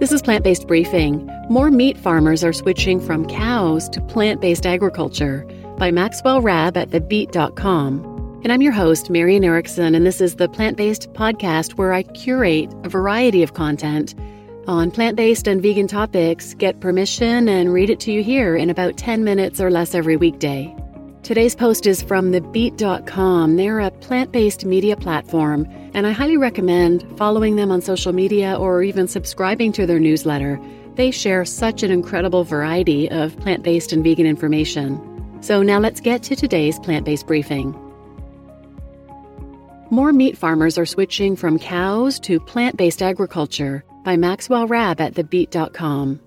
This is Plant Based Briefing. More meat farmers are switching from cows to plant based agriculture by Maxwell Rabb at thebeet.com. And I'm your host, Marian Erickson, and this is the Plant Based Podcast where I curate a variety of content on plant based and vegan topics, get permission, and read it to you here in about 10 minutes or less every weekday. Today's post is from thebeet.com. They're a plant based media platform, and I highly recommend following them on social media or even subscribing to their newsletter. They share such an incredible variety of plant based and vegan information. So now let's get to today's plant based briefing. More meat farmers are switching from cows to plant based agriculture by Maxwell Rabb at thebeet.com.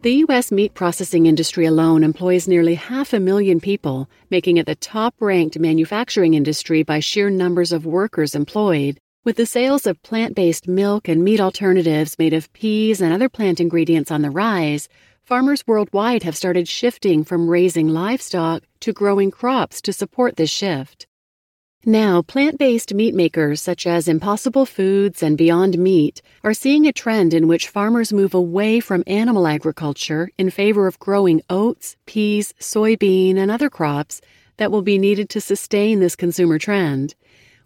The U.S. meat processing industry alone employs nearly half a million people, making it the top ranked manufacturing industry by sheer numbers of workers employed. With the sales of plant based milk and meat alternatives made of peas and other plant ingredients on the rise, farmers worldwide have started shifting from raising livestock to growing crops to support this shift. Now, plant based meat makers such as Impossible Foods and Beyond Meat are seeing a trend in which farmers move away from animal agriculture in favor of growing oats, peas, soybean, and other crops that will be needed to sustain this consumer trend.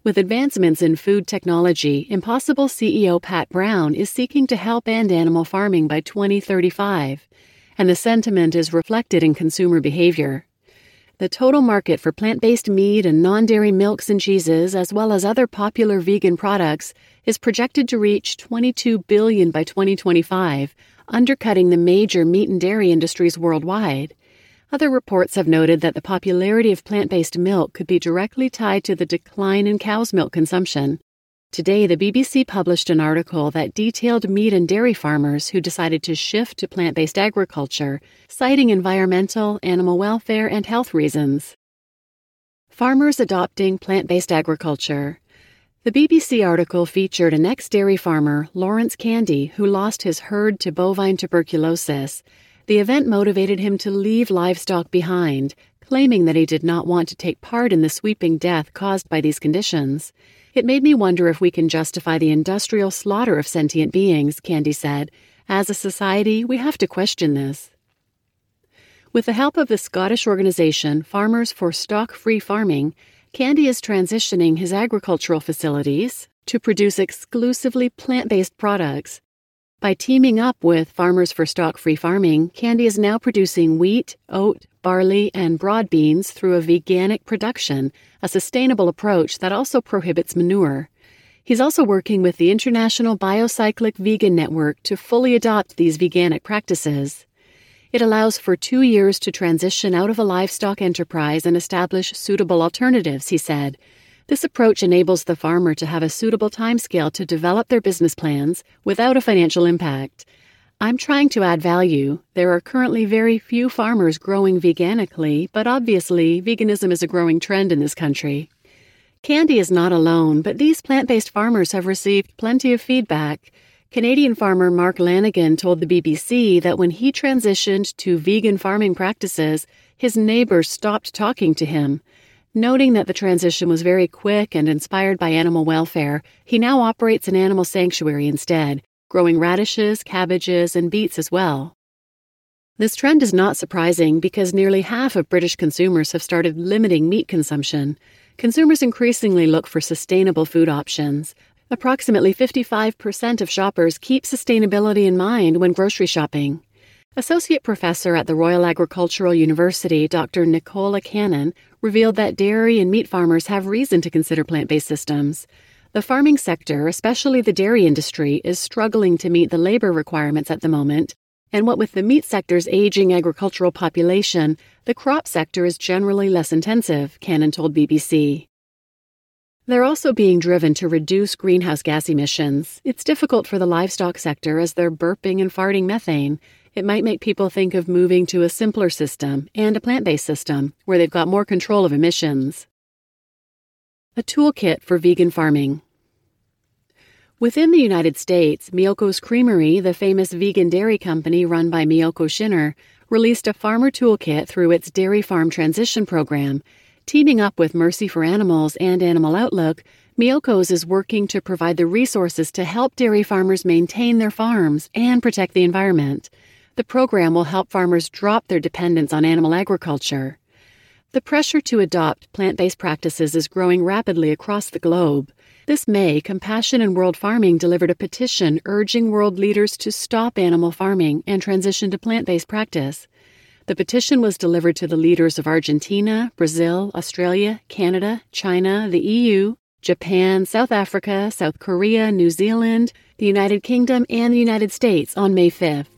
With advancements in food technology, Impossible CEO Pat Brown is seeking to help end animal farming by 2035, and the sentiment is reflected in consumer behavior. The total market for plant based meat and non dairy milks and cheeses, as well as other popular vegan products, is projected to reach 22 billion by 2025, undercutting the major meat and dairy industries worldwide. Other reports have noted that the popularity of plant based milk could be directly tied to the decline in cow's milk consumption, Today, the BBC published an article that detailed meat and dairy farmers who decided to shift to plant based agriculture, citing environmental, animal welfare, and health reasons. Farmers adopting plant based agriculture. The BBC article featured an ex dairy farmer, Lawrence Candy, who lost his herd to bovine tuberculosis. The event motivated him to leave livestock behind, claiming that he did not want to take part in the sweeping death caused by these conditions. It made me wonder if we can justify the industrial slaughter of sentient beings, Candy said. As a society, we have to question this. With the help of the Scottish organization Farmers for Stock Free Farming, Candy is transitioning his agricultural facilities to produce exclusively plant based products. By teaming up with Farmers for Stock Free Farming, Candy is now producing wheat, oat, barley, and broad beans through a veganic production, a sustainable approach that also prohibits manure. He's also working with the International Biocyclic Vegan Network to fully adopt these veganic practices. It allows for two years to transition out of a livestock enterprise and establish suitable alternatives, he said. This approach enables the farmer to have a suitable timescale to develop their business plans without a financial impact. I'm trying to add value. There are currently very few farmers growing veganically, but obviously, veganism is a growing trend in this country. Candy is not alone, but these plant based farmers have received plenty of feedback. Canadian farmer Mark Lanigan told the BBC that when he transitioned to vegan farming practices, his neighbors stopped talking to him. Noting that the transition was very quick and inspired by animal welfare, he now operates an animal sanctuary instead, growing radishes, cabbages, and beets as well. This trend is not surprising because nearly half of British consumers have started limiting meat consumption. Consumers increasingly look for sustainable food options. Approximately 55% of shoppers keep sustainability in mind when grocery shopping. Associate professor at the Royal Agricultural University, Dr. Nicola Cannon, revealed that dairy and meat farmers have reason to consider plant based systems. The farming sector, especially the dairy industry, is struggling to meet the labor requirements at the moment. And what with the meat sector's aging agricultural population, the crop sector is generally less intensive, Cannon told BBC. They're also being driven to reduce greenhouse gas emissions. It's difficult for the livestock sector as they're burping and farting methane. It might make people think of moving to a simpler system and a plant based system where they've got more control of emissions. A toolkit for vegan farming. Within the United States, Miyoko's Creamery, the famous vegan dairy company run by Miyoko Schinner, released a farmer toolkit through its Dairy Farm Transition Program. Teaming up with Mercy for Animals and Animal Outlook, Miyoko's is working to provide the resources to help dairy farmers maintain their farms and protect the environment. The program will help farmers drop their dependence on animal agriculture. The pressure to adopt plant based practices is growing rapidly across the globe. This May, Compassion in World Farming delivered a petition urging world leaders to stop animal farming and transition to plant based practice. The petition was delivered to the leaders of Argentina, Brazil, Australia, Canada, China, the EU, Japan, South Africa, South Korea, New Zealand, the United Kingdom, and the United States on May 5th.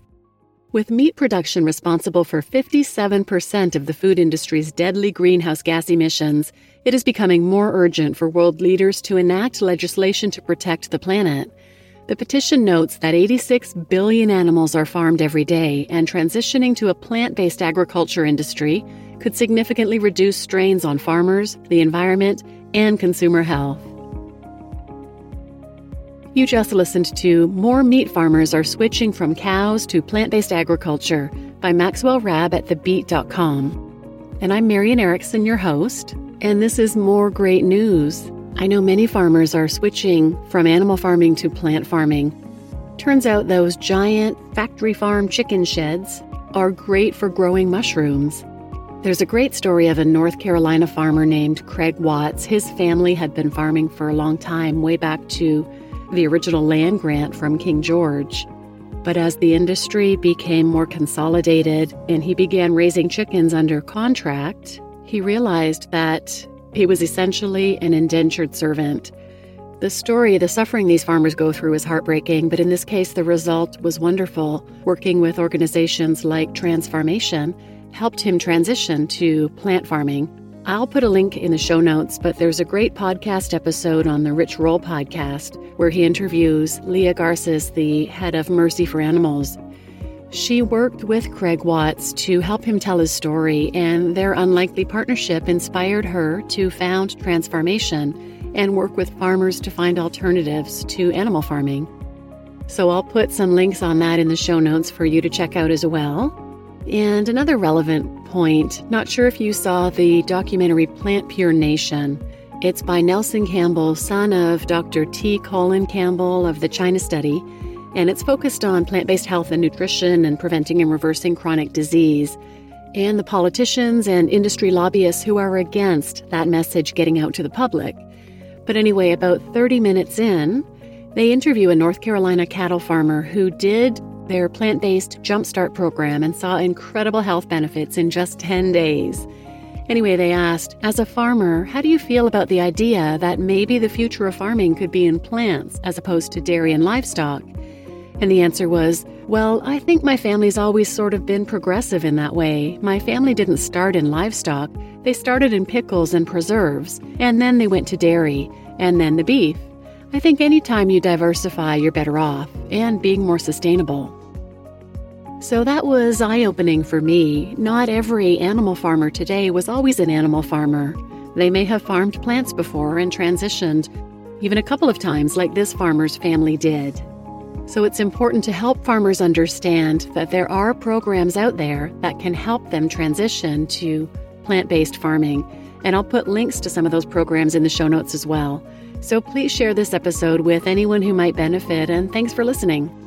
With meat production responsible for 57% of the food industry's deadly greenhouse gas emissions, it is becoming more urgent for world leaders to enact legislation to protect the planet. The petition notes that 86 billion animals are farmed every day, and transitioning to a plant based agriculture industry could significantly reduce strains on farmers, the environment, and consumer health. You just listened to More Meat Farmers Are Switching from Cows to Plant Based Agriculture by Maxwell Rabb at TheBeet.com. And I'm Marian Erickson, your host, and this is more great news. I know many farmers are switching from animal farming to plant farming. Turns out those giant factory farm chicken sheds are great for growing mushrooms. There's a great story of a North Carolina farmer named Craig Watts. His family had been farming for a long time, way back to the original land grant from King George. But as the industry became more consolidated and he began raising chickens under contract, he realized that he was essentially an indentured servant. The story, the suffering these farmers go through is heartbreaking, but in this case, the result was wonderful. Working with organizations like Transfarmation helped him transition to plant farming. I'll put a link in the show notes, but there's a great podcast episode on the Rich Roll podcast where he interviews Leah Garces, the head of Mercy for Animals. She worked with Craig Watts to help him tell his story, and their unlikely partnership inspired her to found Transfarmation and work with farmers to find alternatives to animal farming. So I'll put some links on that in the show notes for you to check out as well. And another relevant point not sure if you saw the documentary Plant Pure Nation. It's by Nelson Campbell, son of Dr. T. Colin Campbell of the China Study, and it's focused on plant based health and nutrition and preventing and reversing chronic disease, and the politicians and industry lobbyists who are against that message getting out to the public. But anyway, about 30 minutes in, they interview a North Carolina cattle farmer who did their plant based Jumpstart program and saw incredible health benefits in just 10 days. Anyway, they asked, As a farmer, how do you feel about the idea that maybe the future of farming could be in plants as opposed to dairy and livestock? And the answer was, Well, I think my family's always sort of been progressive in that way. My family didn't start in livestock, they started in pickles and preserves, and then they went to dairy, and then the beef. I think anytime you diversify, you're better off and being more sustainable. So that was eye opening for me. Not every animal farmer today was always an animal farmer. They may have farmed plants before and transitioned, even a couple of times, like this farmer's family did. So it's important to help farmers understand that there are programs out there that can help them transition to plant based farming. And I'll put links to some of those programs in the show notes as well. So please share this episode with anyone who might benefit, and thanks for listening.